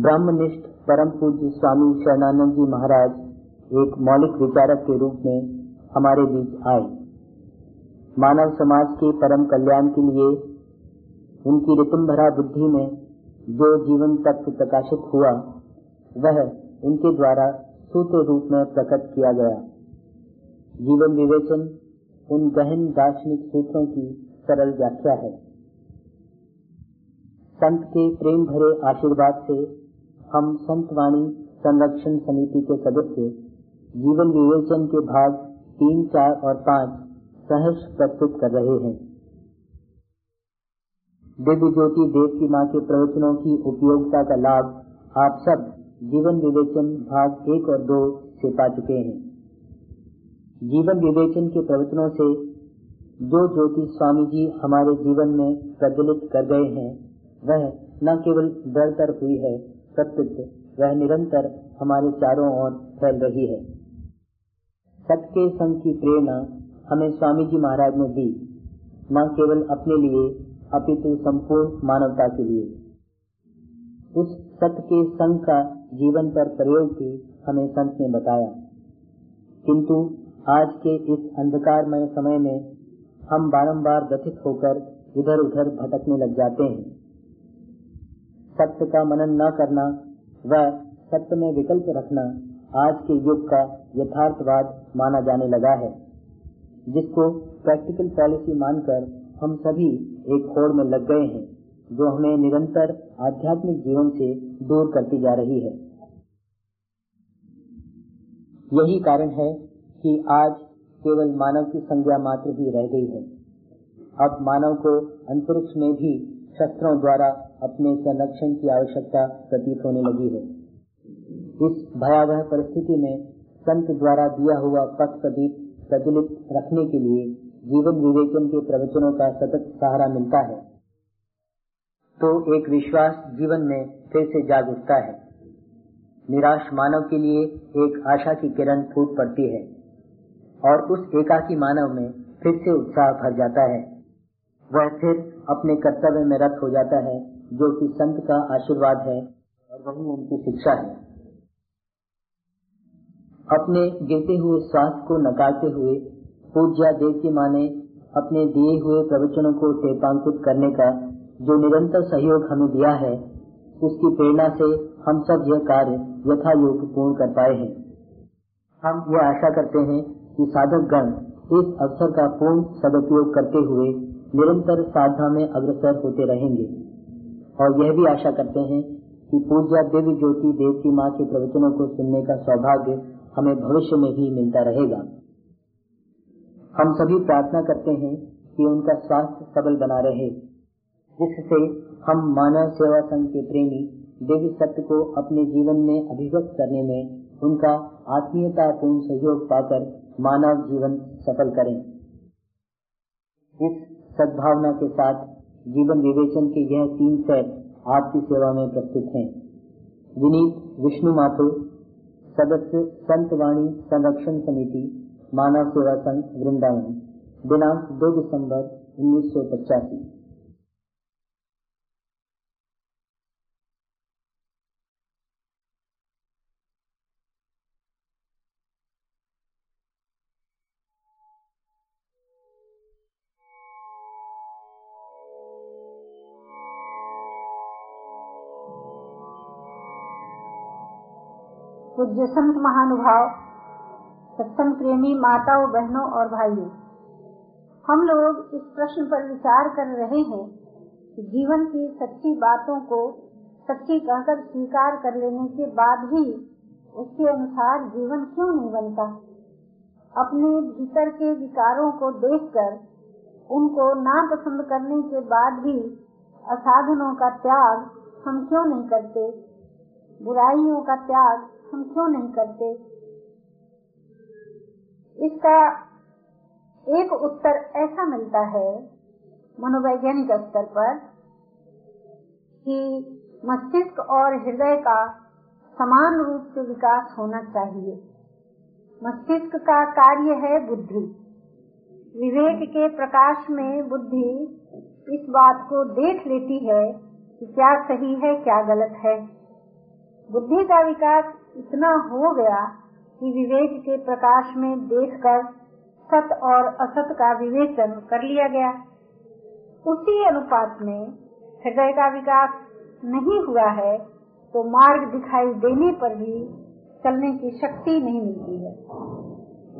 ब्रह्मनिष्ठ परम पूज्य स्वामी शरणानंद जी महाराज एक मौलिक विचारक के रूप में हमारे बीच आए। मानव समाज के परम कल्याण के लिए उनकी भरा बुद्धि में जो जीवन तत्व प्रकाशित हुआ, वह उनके द्वारा सूत्र रूप में प्रकट किया गया। जीवन विवेचन उन गहन दार्शनिक सूत्रों की सरल व्याख्या है। संत के प्रेम भरे आशीर्वाद से हम संतवाणी संरक्षण समिति के सदस्य, जीवन विवेचन के भाग तीन, चार और पाँच सहर्ष प्रस्तुत कर रहे हैं। दिव्य ज्योति देव की माँ के प्रवचनों की उपयोगिता का लाभ आप सब जीवन विवेचन भाग एक और दो से पा चुके हैं। जीवन विवेचन के प्रवचनों से जो ज्योति स्वामी जी हमारे जीवन में प्रज्वलित कर गए हैं, वह न केवल दरतर हुई है प्रत्युत वह निरंतर हमारे चारों ओर फैल रही है। सत्य के संग की प्रेरणा हमें स्वामी जी महाराज ने दी। न केवल अपने लिए, अपितु संपूर्ण मानवता के लिए। उस सत्य के संग का जीवन पर प्रयोग भी हमें संत ने बताया। किंतु आज के इस अंधकारमय समय में हम बारंबार व्यथित होकर इधर उधर भटकने लग जाते हैं। सत्य का मनन न करना व सत्य में विकल्प रखना आज के युग का यथार्थवाद माना जाने लगा है। जिसको प्रैक्टिकल पॉलिसी मानकर हम सभी एक होड़ में लग गए हैं, जो हमें निरंतर आध्यात्मिक जीवन से दूर करती जा रही है। यही कारण है कि आज केवल मानव की संज्ञा मात्र ही रह गई है। अब मानव को अंतरिक्ष में भी शस्त्रों द्वारा अपने संरक्षण की आवश्यकता प्रतीत होने लगी है। इस भयावह परिस्थिति में संत द्वारा दिया हुआ पथ प्रदीप प्रज्वलित रखने के लिए जीवन विवेचन के प्रवचनों का सतत सहारा मिलता है। तो एक विश्वास जीवन में फिर से जाग उठता है। निराश मानव के लिए एक आशा की किरण फूट पड़ती है और उस एकाकी मानव में फिर से उत्साह भर जाता है। वह फिर अपने कर्तव्य में रत हो जाता है जो कि संत का आशीर्वाद है और वही उनकी शिक्षा है। अपने गिरते हुए स्वास्थ्य को नकारते हुए पूज्या देव की माँ ने अपने दिए हुए प्रवचनों को टेपांकित करने का जो निरंतर सहयोग हमें दिया है, उसकी प्रेरणा से हम सब यह कार्य यथा योग पूर्ण कर पाए हैं। हम यह आशा करते हैं कि साधक गण इस अवसर का पूर्ण सदुपयोग करते हुए निरंतर साधना में अग्रसर होते रहेंगे। और यह भी आशा करते हैं कि पूज्य देवी ज्योति देव की माँ के प्रवचनों को सुनने का सौभाग्य हमें भविष्य में भी मिलता रहेगा। हम सभी प्रार्थना करते हैं कि उनका स्वास्थ्य सबल बना रहे, जिससे हम मानव सेवा संघ के प्रेमी देवी सत्य को अपने जीवन में अभिव्यक्त करने में उनका आत्मीयता पूर्ण सहयोग पाकर मानव जीवन सफल करें। इस सद्भावना के साथ जीवन विवेचन के यह तीन सर आपकी सेवा में प्रस्तुत हैं। विनीत, विष्णु माथुर सदस्य, संत वाणी, संरक्षण समिति, मानव सेवा संघ, वृंदावन। दिनांक 2 दिसंबर उन्नीस सौ पचासी। पूज्य संत महानुभाव, सत्संग प्रेमी माताओं, बहनों और भाइयों। हम लोग इस प्रश्न पर विचार कर रहे हैं कि जीवन की सच्ची बातों को सच्ची कहकर स्वीकार कर लेने के बाद भी उसके अनुसार जीवन क्यों नहीं बनता? अपने भीतर के विकारों को देखकर, उनको ना पसंद करने के बाद भी असाधनों का त्याग हम क्यों नहीं करते? बुराइयों का त्याग हम क्यों नहीं करते? इसका एक उत्तर ऐसा मिलता है मनोवैज्ञानिक स्तर पर कि मस्तिष्क और हृदय का समान रूप से विकास होना चाहिए। मस्तिष्क का कार्य है बुद्धि। विवेक के प्रकाश में बुद्धि इस बात को देख लेती है कि क्या सही है, क्या गलत है। बुद्धि का विकास इतना हो गया कि विवेक के प्रकाश में देखकर सत और असत का विवेचन कर लिया गया। उसी अनुपात में हृदय का विकास नहीं हुआ है तो मार्ग दिखाई देने पर भी चलने की शक्ति नहीं मिलती है।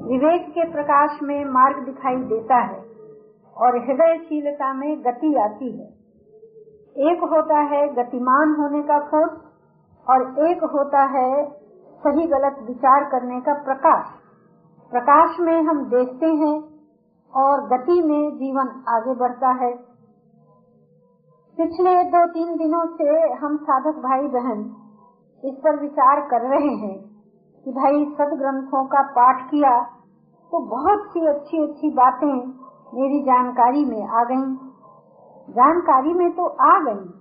विवेक के प्रकाश में मार्ग दिखाई देता है और हृदयशीलता में गति आती है। एक होता है गतिमान होने का खोज और एक होता है सही गलत विचार करने का प्रकाश। प्रकाश में हम देखते हैं और गति में जीवन आगे बढ़ता है। पिछले दो तीन दिनों से हम साधक भाई बहन इस पर विचार कर रहे हैं कि भाई सद ग्रंथों का पाठ किया तो बहुत सी अच्छी अच्छी बातें मेरी जानकारी में आ गईं। जानकारी में तो आ गई।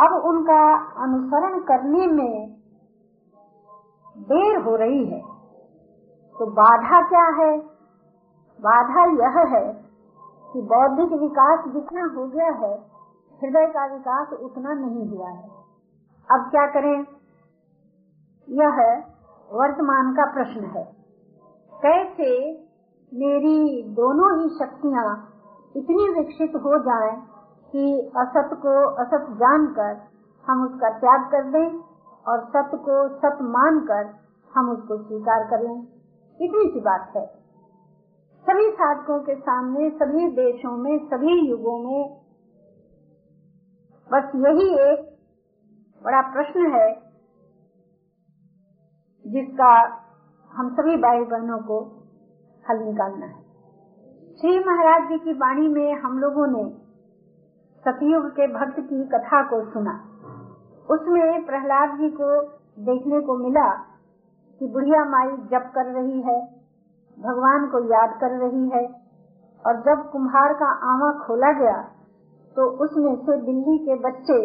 अब उनका अनुसरण करने में देर हो रही है। तो बाधा क्या है? बाधा यह है कि बौद्धिक विकास जितना हो गया है, हृदय का विकास उतना नहीं हुआ है। अब क्या करें? यह वर्तमान का प्रश्न है। कैसे मेरी दोनों ही शक्तियाँ इतनी विकसित हो जाएँ कि असत को असत जानकर हम उसका त्याग कर दें और सत्य को सत्य मानकर हम उसको स्वीकार कर। लें इतनी सी बात है। सभी साधकों के सामने, सभी देशों में, सभी युगों में बस यही एक बड़ा प्रश्न है जिसका हम सभी भाई बहनों को हल निकालना है। श्री महाराज जी की वाणी में हम लोगों ने सतयुग के भक्त की कथा को सुना। उसमें प्रहलाद जी को देखने को मिला कि बुढ़िया माई जप कर रही है, भगवान को याद कर रही है, और जब कुम्हार का आवा खोला गया तो उसमें से बिल्ली के बच्चे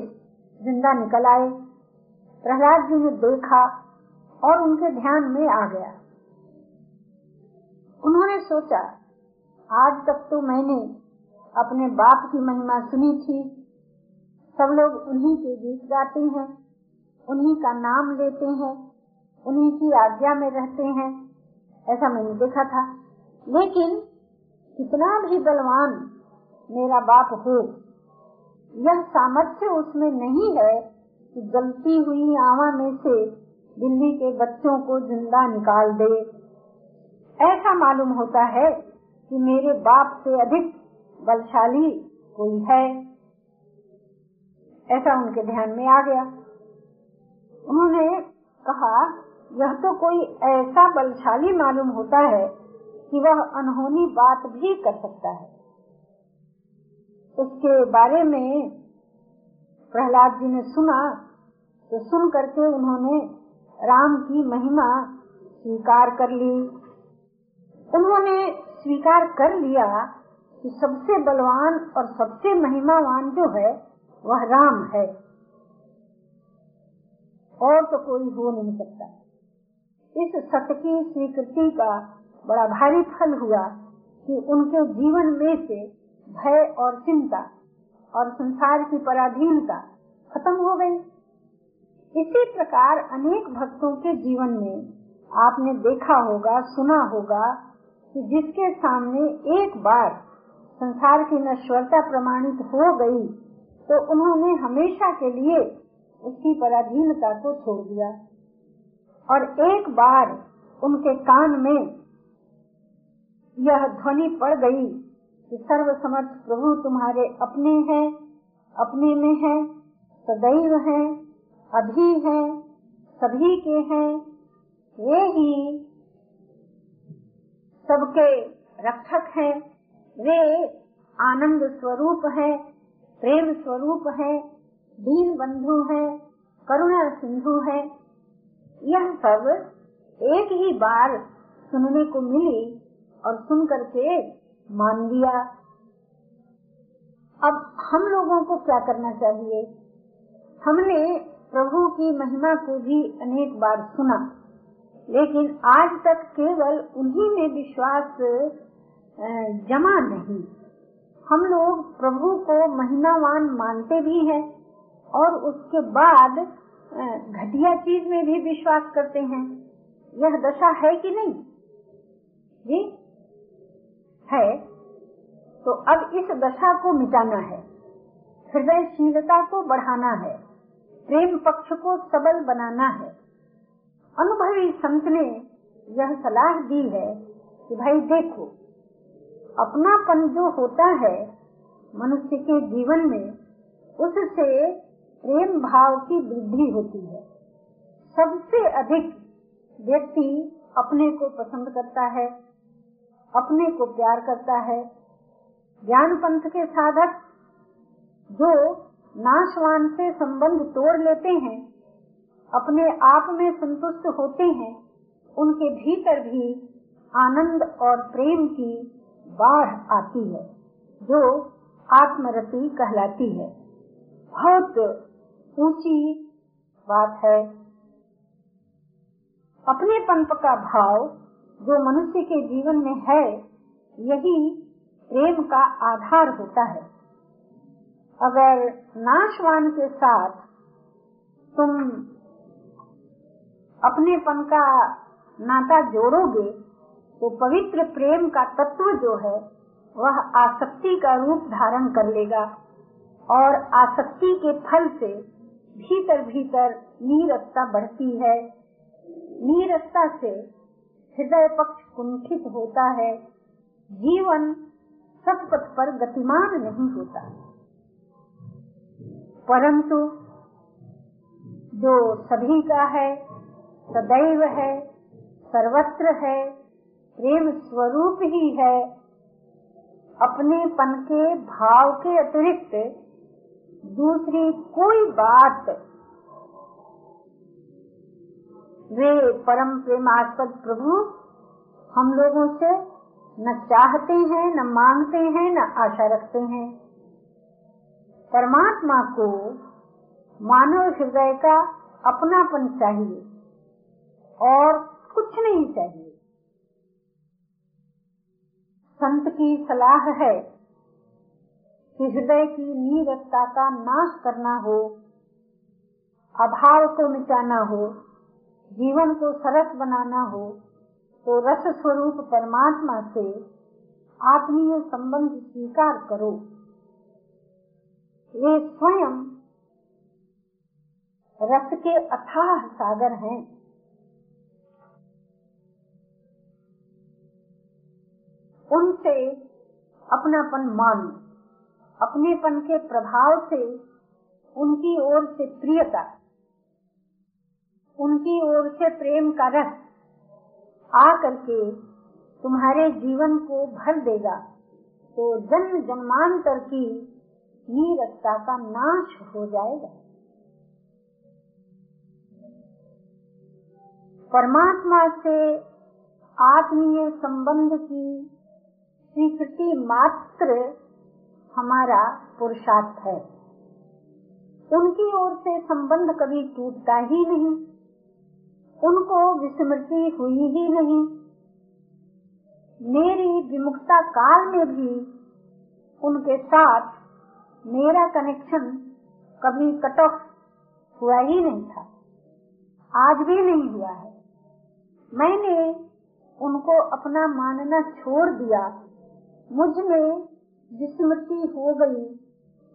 ज़िंदा निकल आए। प्रहलाद जी ने देखा और उनके ध्यान में आ गया। उन्होंने सोचा, आज तक तो मैंने अपने बाप की महिमा सुनी थी। सब लोग उन्हीं के गीत गाते हैं, उन्हीं का नाम लेते हैं, उन्हीं की आज्ञा में रहते हैं। ऐसा मैंने देखा था। लेकिन कितना भी बलवान मेरा बाप हो, यह सामर्थ्य उसमें नहीं है कि गलती हुई आवा में से दिल्ली के बच्चों को ज़िंदा निकाल दे। ऐसा मालूम होता है कि मेरे बाप से अधिक बलशाली कोई है। ऐसा उनके ध्यान में आ गया। उन्होंने कहा, यह तो कोई ऐसा बलशाली मालूम होता है कि वह अनहोनी बात भी कर सकता है। उसके बारे में प्रहलाद जी ने सुना तो सुन करके उन्होंने राम की महिमा स्वीकार कर ली। उन्होंने स्वीकार कर लिया कि सबसे बलवान और सबसे महिमावान जो है, वह राम है। और तो कोई हो नहीं सकता। इस सत्य की स्वीकृति का बड़ा भारी फल हुआ कि उनके जीवन में से भय और चिंता और संसार की पराधीनता खत्म हो गई। इसी प्रकार अनेक भक्तों के जीवन में आपने देखा होगा, सुना होगा कि जिसके सामने एक बार संसार की नश्वरता प्रमाणित हो गई तो उन्होंने हमेशा के लिए उसकी पराधीनता को छोड़ दिया। और एक बार उनके कान में यह ध्वनि पड़ गई कि सर्व समर्थ प्रभु तुम्हारे अपने हैं, अपने में है, सदैव हैं, अभी हैं, सभी के हैं वे ही सबके रक्षक हैं। वे आनंद स्वरूप है, प्रेम स्वरूप है, दीन बंधु है, करुणा सिंधु है। यह सब एक ही बार सुनने को मिली और सुन करके मान लिया। अब हम लोगों को क्या करना चाहिए? हमने प्रभु की महिमा को भी अनेक बार सुना, लेकिन आज तक केवल उन्हीं में विश्वास जमा नहीं। हम लोग प्रभु को महिमावान मानते भी हैं और उसके बाद घटिया चीज़ में भी विश्वास करते हैं। यह दशा है कि नहीं? जी? है। तो अब इस दशा को मिटाना है। हृदयशीलता को बढ़ाना है। प्रेम पक्ष को सबल बनाना है। अनुभवी संत ने यह सलाह दी है कि भाई देखो अपनापन जो होता है मनुष्य के जीवन में, उससे प्रेम भाव की वृद्धि होती है। सबसे अधिक व्यक्ति अपने को पसंद करता है, अपने को प्यार करता है। ज्ञान पंथ के साधक जो नाशवान से संबंध तोड़ लेते हैं, अपने आप में संतुष्ट होते हैं, उनके भीतर भी आनंद और प्रेम की बाढ़ आती है, जो आत्मरति कहलाती है। बहुत ऊँची बात है। अपने पंप का भाव जो मनुष्य के जीवन में है, यही प्रेम का आधार होता है। अगर नाशवान के साथ तुम अपनेपन का नाता जोड़ोगे तो पवित्र प्रेम का तत्व जो है, वह आसक्ति का रूप धारण कर लेगा और आसक्ति के फल से भीतर भीतर नीरसता बढ़ती है। नीरसता से हृदय पक्ष कुंठित होता है। जीवन सब पथ पर गतिमान नहीं होता। परंतु जो सभी का है, सदैव है, सर्वत्र है प्रेम स्वरूप ही है। अपने पन के भाव के अतिरिक्त दूसरी कोई बात वे परम प्रेमास्पद प्रभु हम लोगों से न चाहते हैं, न मांगते हैं, न आशा रखते हैं। परमात्मा को मानव हृदय का अपनापन चाहिए और कुछ नहीं चाहिए। संत की सलाह है कि हृदय की नीरसता का नाश करना हो, अभाव को मिटाना हो, जीवन को सरस बनाना हो तो रस स्वरूप परमात्मा से आत्मीय संबंध स्वीकार करो। वे स्वयं रस के अथाह सागर हैं। उनसे अपनापन मानो, अपनेपन के प्रभाव से उनकी ओर से प्रियता, उनकी ओर से प्रेम का रस आ करके तुम्हारे जीवन को भर देगा। तो जन्म जन्मांतर की नीरसता का नाश हो जाएगा। परमात्मा से आत्मीय संबंध की स्वीकृति मात्र हमारा पुरुषार्थ है। उनकी ओर से संबंध कभी टूटता ही नहीं। उनको विस्मृति हुई ही नहीं। मेरी विमुक्ता काल में भी उनके साथ मेरा कनेक्शन कभी कट ऑफ़ हुआ ही नहीं था। आज भी नहीं हुआ है। मैंने उनको अपना मानना छोड़ दिया। मुझमें विस्मृति हो गई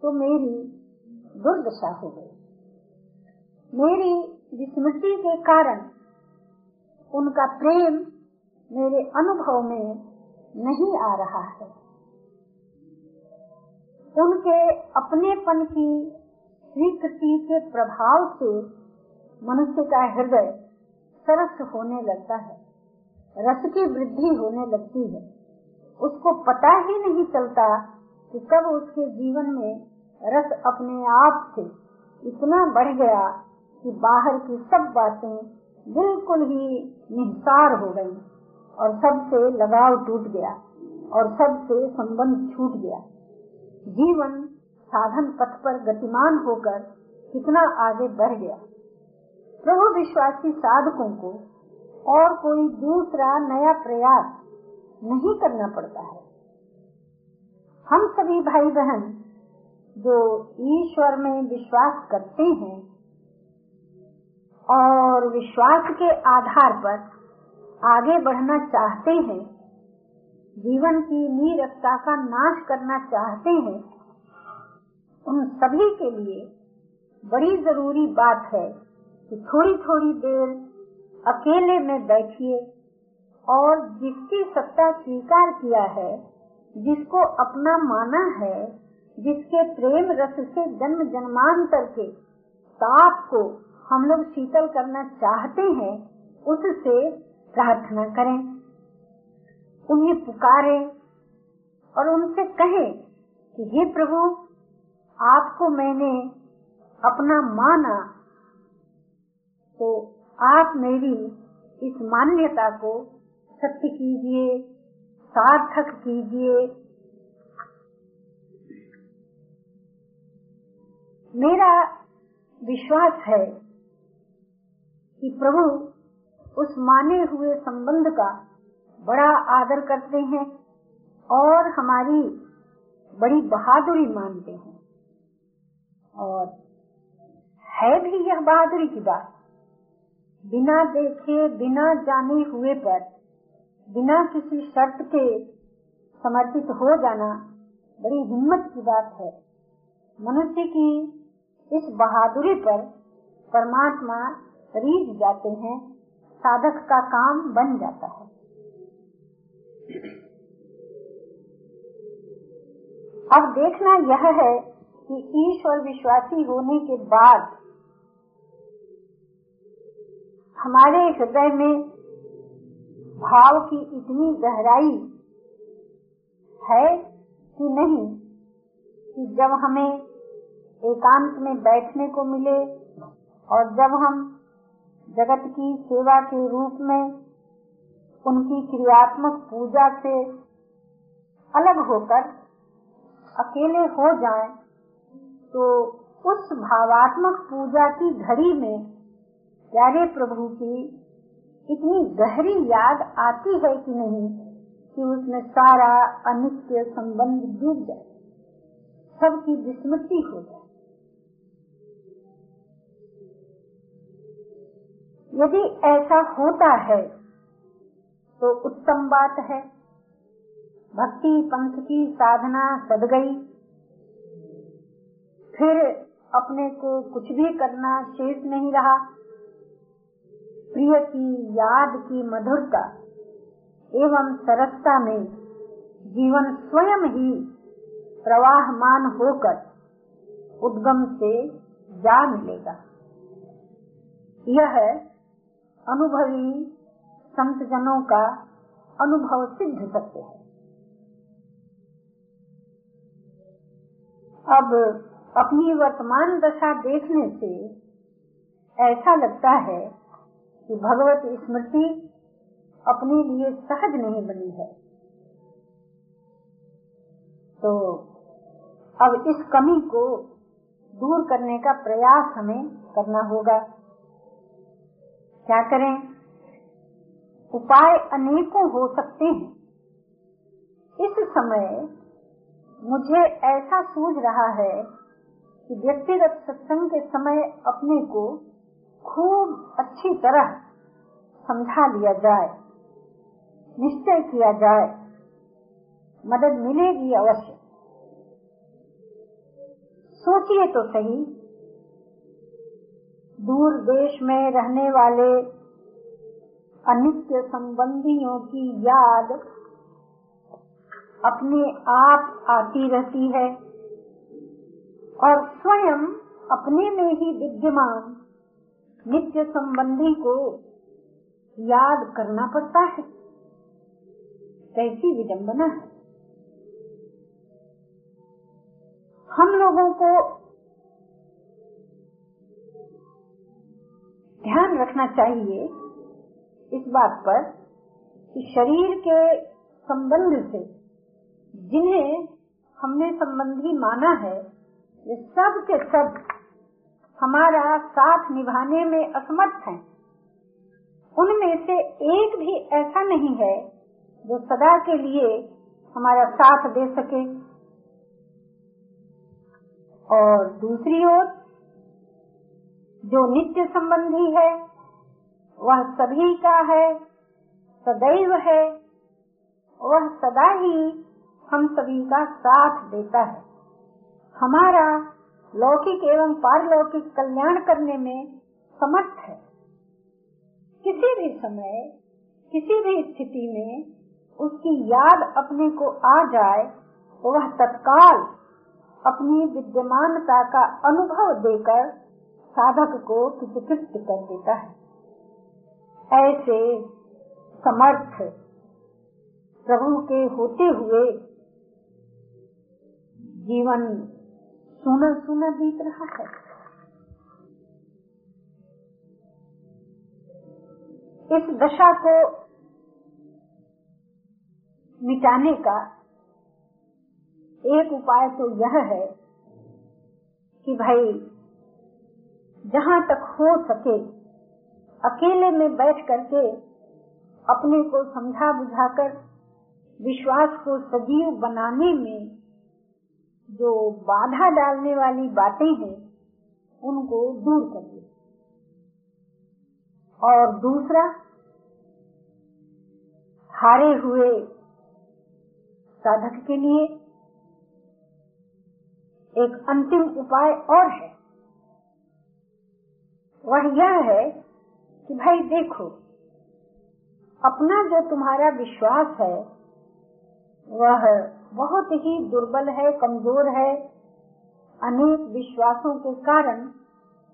तो मेरी दुर्दशा हो गई। मेरी विस्मृति के कारण उनका प्रेम मेरे अनुभव में नहीं आ रहा है। उनके अपनेपन की स्वीकृति के प्रभाव से मनुष्य का हृदय सरस होने लगता है, रस की वृद्धि होने लगती है। उसको पता ही नहीं चलता कि कब उसके जीवन में रस अपने आप से इतना बढ़ गया कि बाहर की सब बातें बिल्कुल ही निस्तार हो गई और सबसे लगाव टूट गया और सबसे संबंध छूट गया। जीवन साधन पथ पर गतिमान होकर कितना आगे बढ़ गया। प्रभु विश्वासी साधकों को और कोई दूसरा नया प्रयास नहीं करना पड़ता है। हम सभी भाई बहन जो ईश्वर में विश्वास करते हैं और विश्वास के आधार पर आगे बढ़ना चाहते हैं, जीवन की नीरसता का नाश करना चाहते हैं, उन सभी के लिए बड़ी ज़रूरी बात है कि थोड़ी थोड़ी देर अकेले में बैठिए। और जिसकी सत्ता स्वीकार किया है, जिसको अपना माना है, जिसके प्रेम रस से जन्म जन्मांतर के ताप को हम लोग शीतल करना चाहते हैं, उससे प्रार्थना करें। उन्हें पुकारे और उनसे कहे कि, हे प्रभु, आपको मैंने अपना माना तो आप मेरी इस मान्यता को सत्य कीजिए, सार्थक कीजिए। मेरा विश्वास है कि प्रभु उस माने हुए संबंध का बड़ा आदर करते हैं और हमारी बड़ी बहादुरी मानते हैं। और है भी यह बहादुरी की बात, बिना देखे, बिना जाने हुए पर बिना किसी शर्त के समर्पित हो जाना बड़ी हिम्मत की बात है। मनुष्य की इस बहादुरी पर परमात्मा रीझ जाते हैं, साधक का काम बन जाता है। अब देखना यह है कि ईश्वर विश्वासी होने के बाद हमारे हृदय में भाव की इतनी गहराई है कि नहीं कि जब हमें एकांत में बैठने को मिले और जब हम जगत की सेवा के रूप में उनकी क्रियात्मक पूजा से अलग होकर अकेले हो जाएँ, तो उस भावात्मक पूजा की घड़ी में प्यारे प्रभु की इतनी गहरी याद आती है कि नहीं कि उसमें सारा अनित्य संबंध डूब जाए, सबकी विस्मृति हो जाए। यदि ऐसा होता है तो उत्तम बात है। भक्ति पंथ की साधना सद गई। फिर अपने को कुछ भी करना शेष नहीं रहा। प्रिय की याद की मधुरता एवं सरसता में जीवन स्वयं ही प्रवाहमान होकर उद्गम से जा मिलेगा। यह अनुभवी संत जनों का अनुभव सिद्ध सत्य है। अब अपनी वर्तमान दशा देखने से ऐसा लगता है कि भगवत स्मृति अपने लिए सहज नहीं बनी है। तो अब इस कमी को दूर करने का प्रयास हमें करना होगा। क्या करें? उपाय अनेकों हो सकते हैं। इस समय मुझे ऐसा सूझ रहा है कि व्यक्तिगत सत्संग के समय अपने को खूब अच्छी तरह समझा लिया जाए, निश्चय किया जाए, मदद मिलेगी अवश्य। सोचिए तो सही, दूर देश में रहने वाले अनित्य संबंधियों की याद अपने आप आती रहती है और स्वयं अपने में ही विद्यमान नित्य संबंधी को याद करना पड़ता है। कैसी विडम्बना है। हम लोगों को ध्यान रखना चाहिए इस बात पर कि शरीर के संबंध से, जिन्हें हमने संबंधी माना है, वे सब के सब हमारा साथ निभाने में असमर्थ हैं। उनमें से एक भी ऐसा नहीं है जो सदा के लिए हमारा साथ दे सके और दूसरी ओर, जो नित्य संबंधी है, वह सभी का है, सदैव है, वह सदा ही हम सभी का साथ देता है हमारा लौकिक एवं पारलौकिक कल्याण करने में समर्थ है। किसी भी समय, किसी भी स्थिति में उसकी याद अपने को आ जाए, वह तत्काल अपनी विद्यमानता का अनुभव देकर साधक को कृतकृत कर देता है। ऐसे समर्थ प्रभु के होते हुए जीवन सुना सुना बीत रहा है। इस दशा को मिटाने का एक उपाय तो यह है कि भाई, जहाँ तक हो सके, अकेले में बैठ करके अपने को समझा बुझाकर विश्वास को सजीव बनाने में जो बाधा डालने वाली बातें हैं, उनको दूर करिए और दूसरा, हारे हुए साधक के लिए एक अंतिम उपाय और है। वह यह है कि भाई देखो, अपना जो तुम्हारा विश्वास है, वह बहुत ही दुर्बल है, कमज़ोर है। अनेक विश्वासों के कारण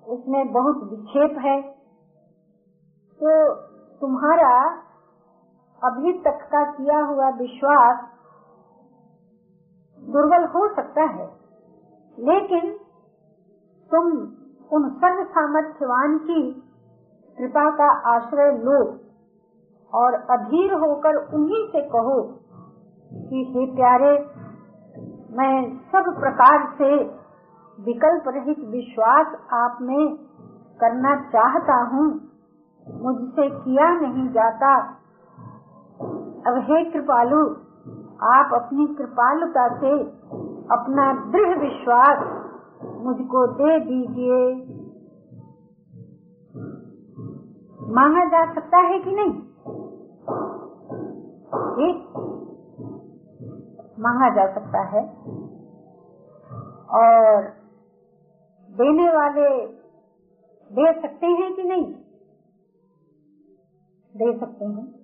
उसमें बहुत विक्षेप है। तो तुम्हारा अभी तक का किया हुआ विश्वास दुर्बल हो सकता है। लेकिन तुम उन सर्व सामर्थ्यवान की कृपा का आश्रय लो और अधीर होकर उन्हीं से कहो कि हे प्यारे, मैं सब प्रकार से विकल्प रहित विश्वास आप में करना चाहता हूँ। मुझसे किया नहीं जाता। अब हे कृपालु, आप अपनी कृपालुता से अपना दृढ़ विश्वास मुझको दे दीजिए। मांगा जा सकता है कि नहीं? ठीक मांगा जा सकता है। और देने वाले दे सकते हैं कि नहीं? दे सकते हैं।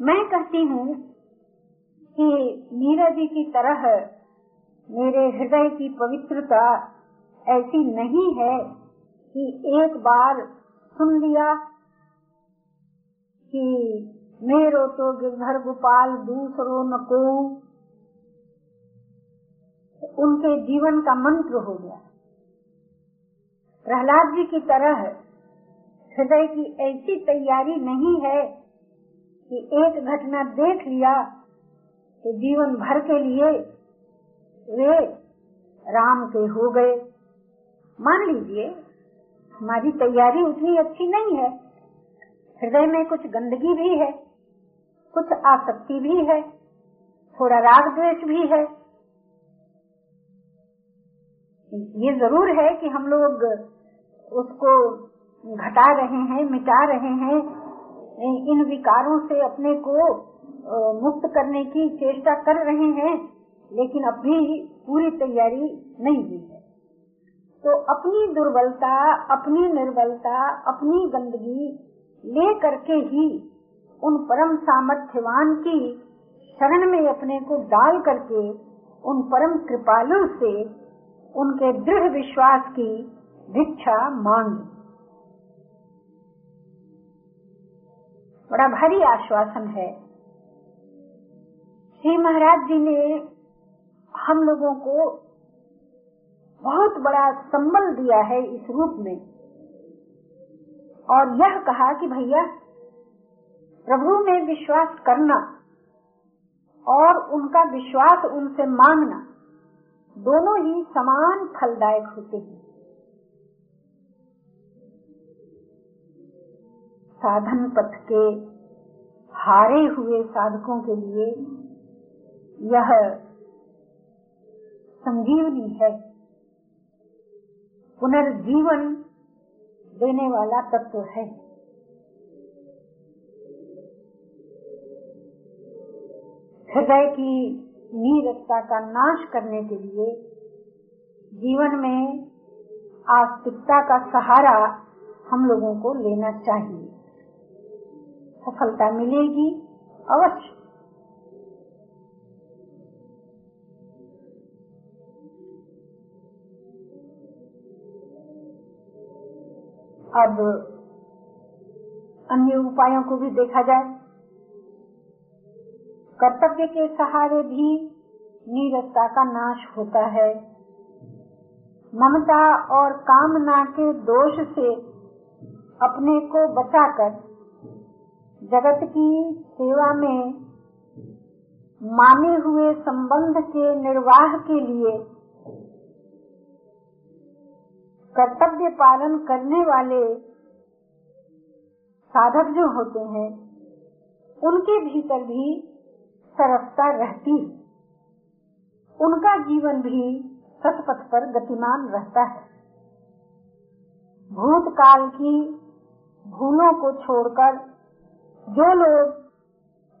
मैं कहती हूँ कि मीरा जी की तरह मेरे हृदय की पवित्रता ऐसी नहीं है कि एक बार सुन लिया कि मेरो तो गिरधर गोपाल दूसरो न को। उनके जीवन का मंत्र हो गया। प्रहलाद जी की तरह हृदय की ऐसी तैयारी नहीं है कि एक घटना देख लिया तो जीवन भर के लिए वे राम के हो गए। मान लीजिए, हमारी तैयारी उतनी अच्छी नहीं है। हृदय में कुछ गंदगी भी है। कुछ आसक्ति भी है, थोड़ा राग द्वेष भी है। ये ज़रूर है कि हम लोग उसको घटा रहे हैं, मिटा रहे हैं, इन विकारों से अपने को मुक्त करने की चेष्टा कर रहे हैं, लेकिन अभी पूरी तैयारी नहीं हुई है। तो अपनी दुर्बलता, अपनी निर्बलता, अपनी गंदगी ले करके ही उन परम सामर्थ्यवान की शरण में अपने को डाल करके, उन परम कृपालु से उनके दृढ़ विश्वास की भिक्षा मांग। बड़ा भारी आश्वासन है। श्री महाराज जी ने हम लोगों को बहुत बड़ा संबल दिया है इस रूप में। और यह कहा कि भैया प्रभु में विश्वास करना और उनका विश्वास उनसे मांगना, दोनों ही समान फलदायक होते हैं। साधन पथ के हारे हुए साधकों के लिए यह संजीवनी है। पुनर्जीवन देने वाला तत्व है। हृदय की नीरसता का नाश करने के लिए जीवन में आस्तिकता का सहारा हम लोगों को लेना चाहिए। सफलता मिलेगी अवश्य। अब अन्य उपायों को भी देखा जाए। कर्तव्य के सहारे भी नीरसता का नाश होता है। ममता और कामना के दोष से अपने को बचाकर जगत की सेवा में माने हुए संबंध के निर्वाह के लिए कर्तव्य पालन करने वाले साधक जो होते हैं, उनके भीतर भी सरसता रहती उनका जीवन भी सतपथ पर गतिमान रहता है। भूतकाल की भूलों को छोड़कर जो लोग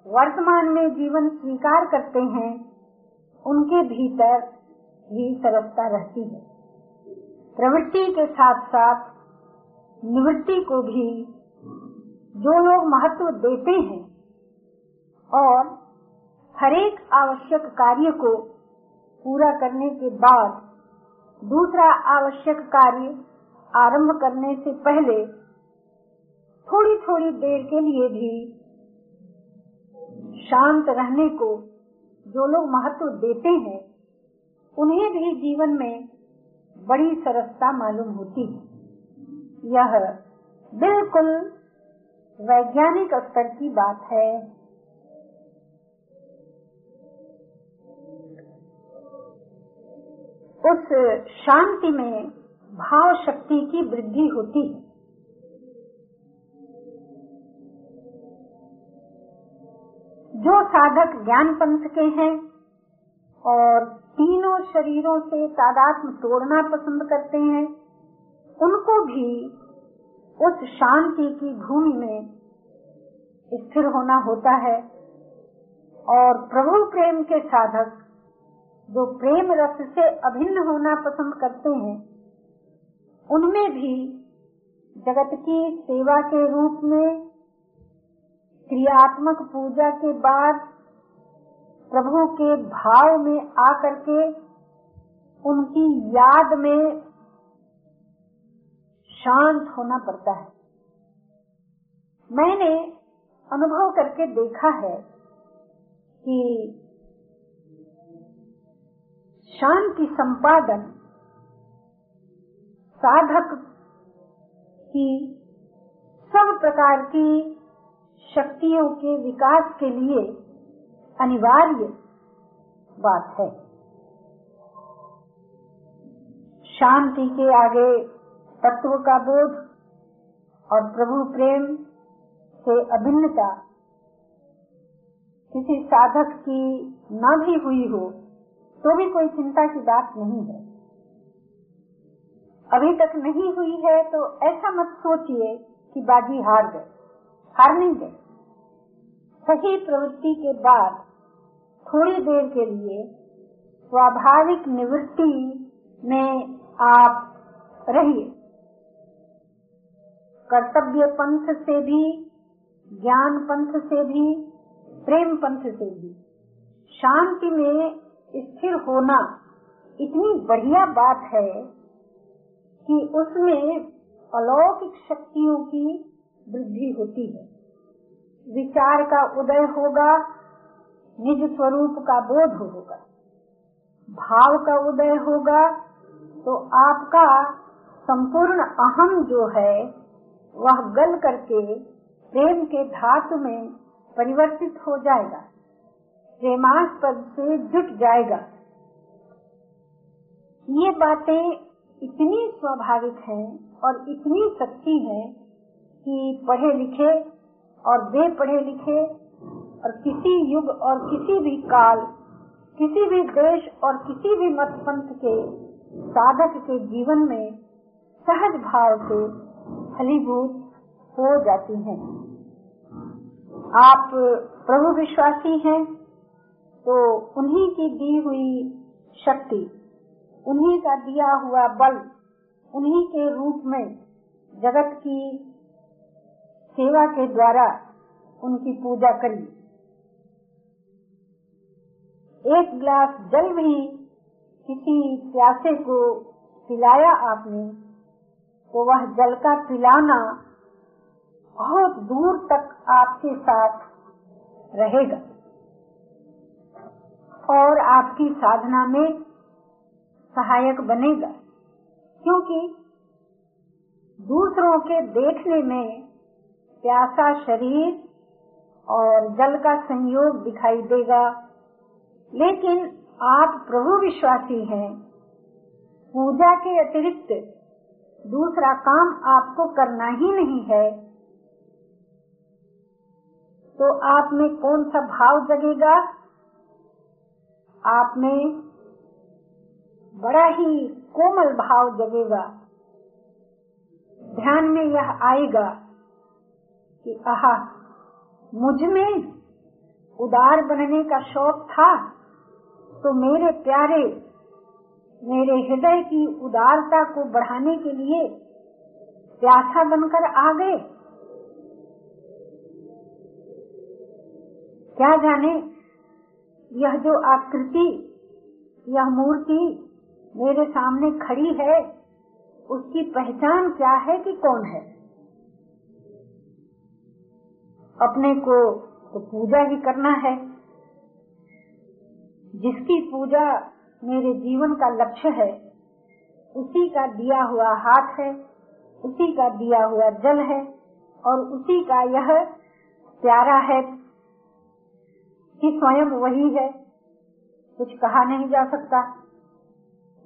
वर्तमान में जीवन स्वीकार करते हैं, उनके भीतर भी सरसता रहती है। प्रवृत्ति के साथ साथ निवृत्ति को भी जो लोग महत्व देते हैं और हरेक आवश्यक कार्य को पूरा करने के बाद दूसरा आवश्यक कार्य आरंभ करने से पहले थोड़ी थोड़ी देर के लिए भी शांत रहने को जो लोग महत्व देते हैं, उन्हें भी जीवन में बड़ी सरसता मालूम होती है। यह बिल्कुल वैज्ञानिक स्तर की बात है। उस शांति में भाव शक्ति की वृद्धि होती है। जो साधक ज्ञान पंथ के हैं और तीनों शरीरों से तादात्म तोड़ना पसंद करते हैं, उनको भी उस शांति की भूमि में स्थिर होना होता है और प्रभु प्रेम के साधक जो प्रेम रस से अभिन्न होना पसंद करते हैं, उनमें भी जगत की सेवा के रूप में क्रियात्मक पूजा के बाद प्रभु के भाव में आकर के उनकी याद में शांत होना पड़ता है। मैंने अनुभव करके देखा है कि शांति संपादन, साधक की सब प्रकार की शक्तियों के विकास के लिए अनिवार्य बात है। शांति के आगे तत्व का बोध और प्रभु प्रेम से अभिन्नता किसी साधक की न भी हुई हो तो भी कोई चिंता की बात नहीं है। अभी तक नहीं हुई है तो ऐसा मत सोचिए कि बाजी हार गए। हार नहीं गए। सही प्रवृत्ति के बाद थोड़ी देर के लिए स्वाभाविक निवृत्ति में आप रहिए। कर्तव्य पंथ से भी, ज्ञान पंथ से भी, प्रेम पंथ से भी। शांति में स्थिर होना इतनी बढ़िया बात है कि उसमें अलौकिक शक्तियों की वृद्धि होती है। विचार का उदय होगा, निज स्वरूप का बोध होगा। भाव का उदय होगा तो आपका संपूर्ण अहम जो है, वह गल करके प्रेम के धातु में परिवर्तित हो जाएगा। प्रेमास्पद से जुट जाएगा ये बातें इतनी स्वाभाविक हैं और इतनी सच्ची हैं कि पढ़े लिखे और बेपढ़े लिखे और किसी युग और किसी भी काल, किसी भी देश और किसी भी मत पंथ के साधक के जीवन में सहज भाव से फलीभूत हो जाती हैं। आप प्रभु विश्वासी हैं तो उन्हीं की दी हुई शक्ति, उन्हीं का दिया हुआ बल, उन्हीं के रूप में जगत की सेवा के द्वारा उनकी पूजा करी। एक गिलास जल भी किसी प्यासे को पिलाया आपने तो वह जल का पिलाना बहुत दूर तक आपके साथ रहेगा। और आपकी साधना में सहायक बनेगा। क्योंकि दूसरों के देखने में प्यासा शरीर और जल का संयोग दिखाई देगा। लेकिन आप प्रभु विश्वासी हैं। पूजा के अतिरिक्त दूसरा काम आपको करना ही नहीं है। तो आप में कौन सा भाव जगेगा? आप में बड़ा ही कोमल भाव जगेगा। ध्यान में यह आएगा कि आहा, मुझमें उदार बनने का शौक था तो मेरे प्यारे, मेरे हृदय की उदारता को बढ़ाने के लिए प्यासा बनकर आ गए। क्या जाने यह जो आकृति, यह मूर्ति मेरे सामने खड़ी है, उसकी पहचान क्या है कि कौन है? अपने को तो पूजा ही करना है। जिसकी पूजा मेरे जीवन का लक्ष्य है, उसी का दिया हुआ हाथ है, उसी का दिया हुआ जल है, और उसी का यह प्यारा है। कि स्वयं वही है। कुछ कहा नहीं जा सकता।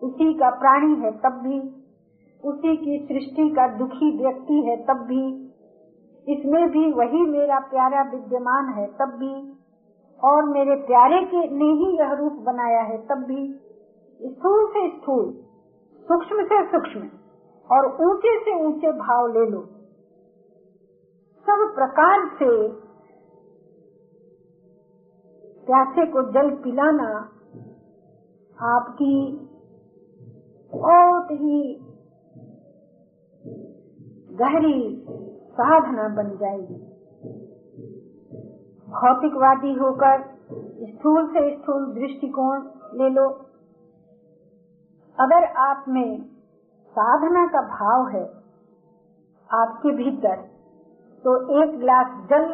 उसी का प्राणी है तब भी। उसी की सृष्टि का दुखी व्यक्ति है तब भी। इसमें भी वही मेरा प्यारा विद्यमान है तब भी। और मेरे प्यारे के ने ही यह रूप बनाया है तब भी। स्थूल से स्थूल, सूक्ष्म से सूक्ष्म, और ऊँचे से ऊँचे भाव ले लो। सब प्रकार से प्यासे को जल पिलाना आपकी बहुत ही गहरी साधना बन जाएगी। भौतिकवादी होकर स्थूल से स्थूल दृष्टिकोण ले लो। अगर आप में साधना का भाव है आपके भीतर तो एक गिलास जल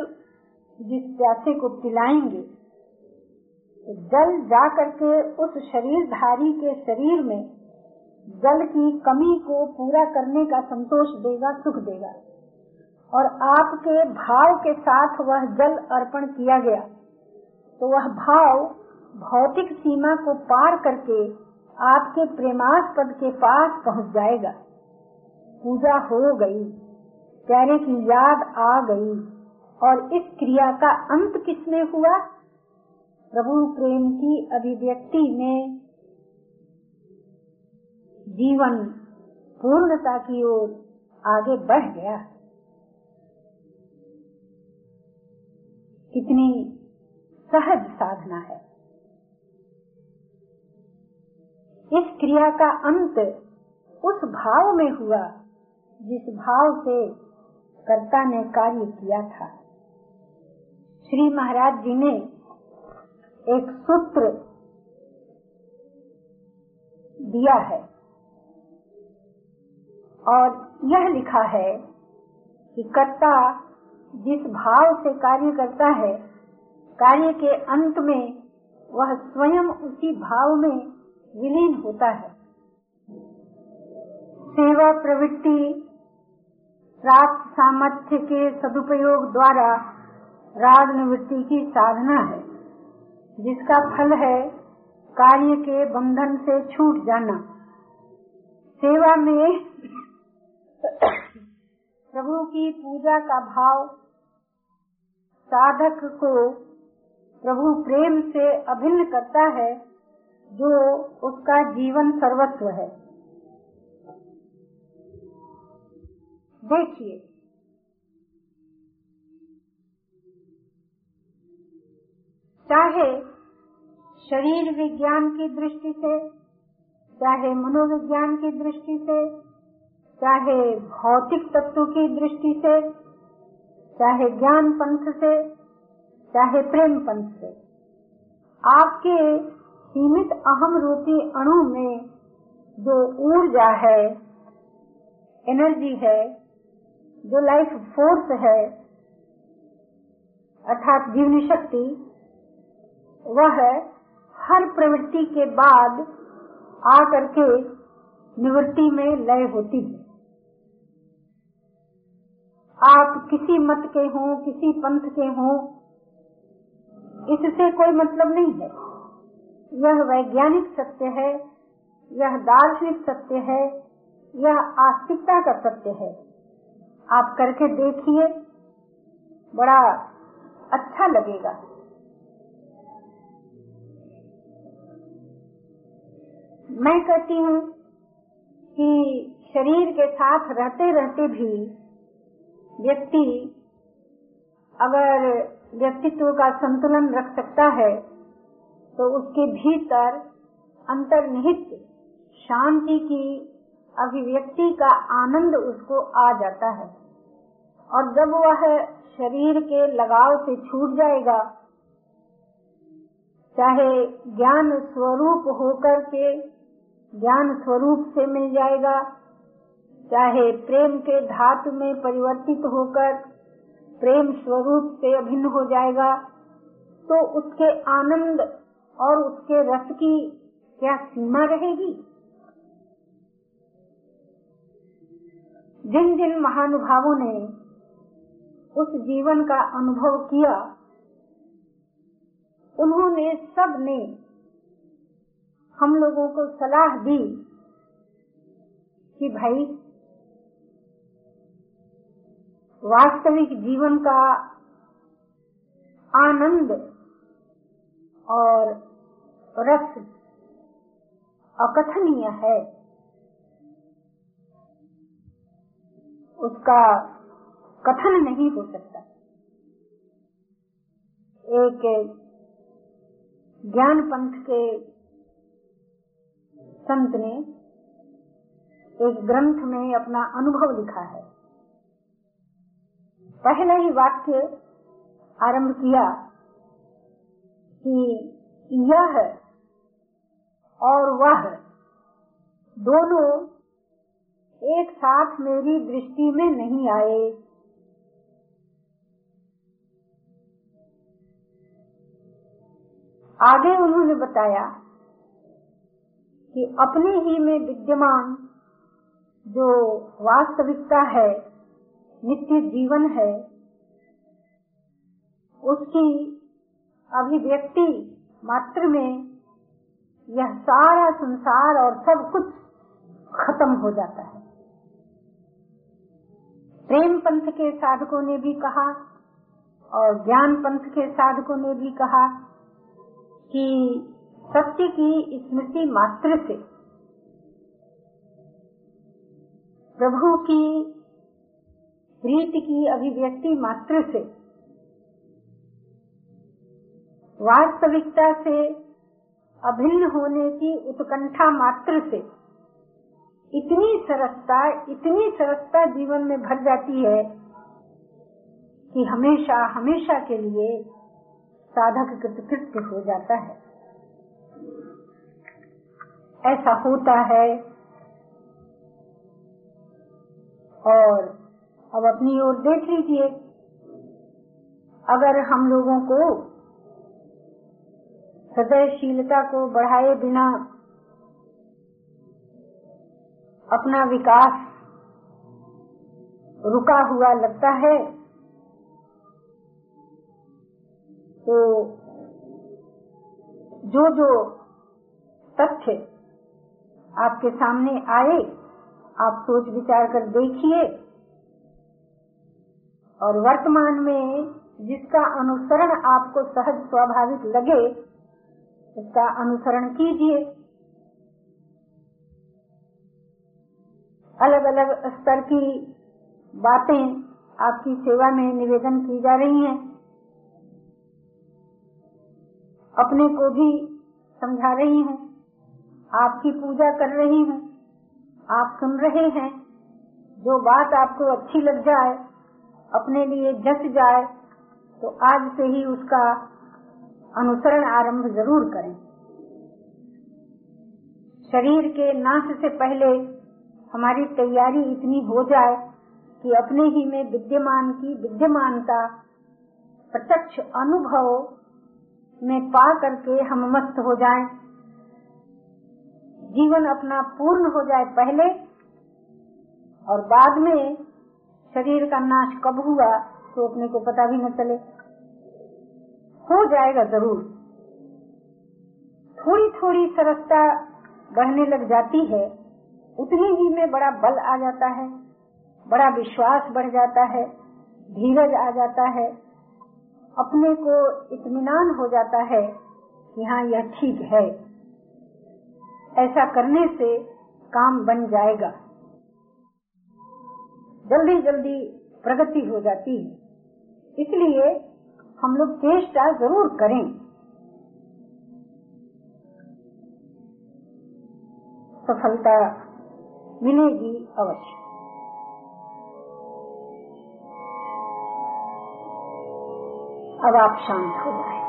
जिस प्यासे को पिलाएँगे जल जा करके उस शरीरधारी के शरीर में जल की कमी को पूरा करने का संतोष देगा, सुख देगा। और आपके भाव के साथ वह जल अर्पण किया गया। तो वह भाव भौतिक सीमा को पार करके आपके प्रेमास्पद के पास पहुँच जाएगा। पूजा हो गई प्यारे की याद आ गई। और इस क्रिया का अंत किसमें हुआ? प्रभु प्रेम की अभिव्यक्ति में जीवन पूर्णता की ओर आगे बढ़ गया। कितनी सहज साधना है। इस क्रिया का अंत उस भाव में हुआ जिस भाव से कर्ता ने कार्य किया था। श्री महाराज जी ने एक सूत्र दिया है। और यह लिखा है कि कर्ता जिस भाव से कार्य करता है, कार्य के अंत में वह स्वयं उसी भाव में विलीन होता है। सेवा प्रवृत्ति, प्राप्त सामर्थ्य के सदुपयोग द्वारा राग निवृत्ति की साधना है। जिसका फल है कार्य के बंधन से छूट जाना। सेवा में प्रभु की पूजा का भाव साधक को प्रभु प्रेम से अभिन्न करता है, जो उसका जीवन सर्वस्व है। देखिए चाहे शरीर विज्ञान की दृष्टि से, चाहे मनोविज्ञान की दृष्टि से, चाहे भौतिक तत्व की दृष्टि से, चाहे ज्ञान पंथ से, चाहे प्रेम पंथ से। आपके सीमित अहम रूपी अणु में जो ऊर्जा है एनर्जी है, जो लाइफ फोर्स है, अर्थात जीवनी शक्ति वह हर प्रवृत्ति के बाद आकर के निवृत्ति में लय होती है। आप किसी मत के हों, किसी पंथ के हों, इससे कोई मतलब नहीं है। यह वैज्ञानिक सत्य है, यह दार्शनिक सत्य है, यह आस्तिकता का सत्य है। आप करके देखिए, बड़ा अच्छा लगेगा। मैं कहती हूँ कि शरीर के साथ रहते रहते भी व्यक्ति अगर व्यक्तित्व का संतुलन रख सकता है तो उसके भीतर अंतर्निहित शांति की अभिव्यक्ति का आनंद उसको आ जाता है। और जब वह शरीर के लगाव से छूट जाएगा, चाहे ज्ञान स्वरूप होकर के ज्ञान स्वरूप से मिल जाएगा। चाहे प्रेम के धातु में परिवर्तित होकर प्रेम स्वरूप से अभिन्न हो जाएगा तो उसके आनंद और उसके रस की क्या सीमा रहेगी? जिन जिन महानुभावों ने उस जीवन का अनुभव किया, उन्होंने सबने हम लोगों को सलाह दी कि भाई, वास्तविक जीवन का आनंद और रस अकथनीय है। उसका कथन नहीं हो सकता। एक ज्ञान पंथ के संत ने एक ग्रंथ में अपना अनुभव लिखा है। पहले ही वाक्य आरंभ किया कि यह और वह दोनों एक साथ मेरी दृष्टि में नहीं आए। आगे उन्होंने बताया कि अपने ही में विद्यमान जो वास्तविकता है, नित्य जीवन है, उसकी अभिव्यक्ति मात्र में यह सारा संसार और सब कुछ खत्म हो जाता है। प्रेम पंथ के साधकों ने भी कहा और ज्ञान पंथ के साधकों ने भी कहा कि सत्य की स्मृति मात्र से प्रभु की प्रीति की अभिव्यक्ति मात्र से वास्तविकता से अभिन्न होने की उत्कंठा मात्र से इतनी सरसता इतनी सरसता जीवन में भर जाती है कि हमेशा हमेशा के लिए साधक कृतकृत्य हो जाता है। ऐसा होता है। और अब अपनी ओर देख लीजिए। अगर हम लोगों को हृदयशीलता को बढ़ाए बिना अपना विकास रुका हुआ लगता है तो जो जो तथ्य आपके सामने आए, आप सोच विचार कर देखिए। और वर्तमान में जिसका अनुसरण आपको सहज स्वाभाविक लगे, उसका अनुसरण कीजिए। अलग अलग स्तर की बातें आपकी सेवा में निवेदन की जा रही हैं। अपने को भी समझा रही हूँ। आपकी पूजा कर रही हूँ आप सुन रहे हैं जो बात आपको अच्छी लग जाए अपने लिए जस जाए तो आज से ही उसका अनुसरण आरंभ ज़रूर करें। शरीर के नाश से पहले हमारी तैयारी इतनी हो जाए कि अपने ही में विद्यमान की विद्यमानता प्रत्यक्ष अनुभव में पा करके हम मस्त हो जाएँ, जीवन अपना पूर्ण हो जाए पहले और बाद में शरीर का नाश कब हुआ तो अपने को पता भी न चले। हो जाएगा ज़रूर। थोड़ी थोड़ी सरसता बढ़ने लग जाती है, उतनी ही में बड़ा बल आ जाता है, बड़ा विश्वास बढ़ जाता है, धीरज आ जाता है, अपने को इत्मीनान हो जाता है कि हाँ यह ठीक है। ऐसा करने से काम बन जाएगा। जल्दी जल्दी प्रगति हो जाती है। इसलिए हम लोग चेष्टा ज़रूर करें। सफलता मिलेगी अवश्य। अब आप शांत हो जाए।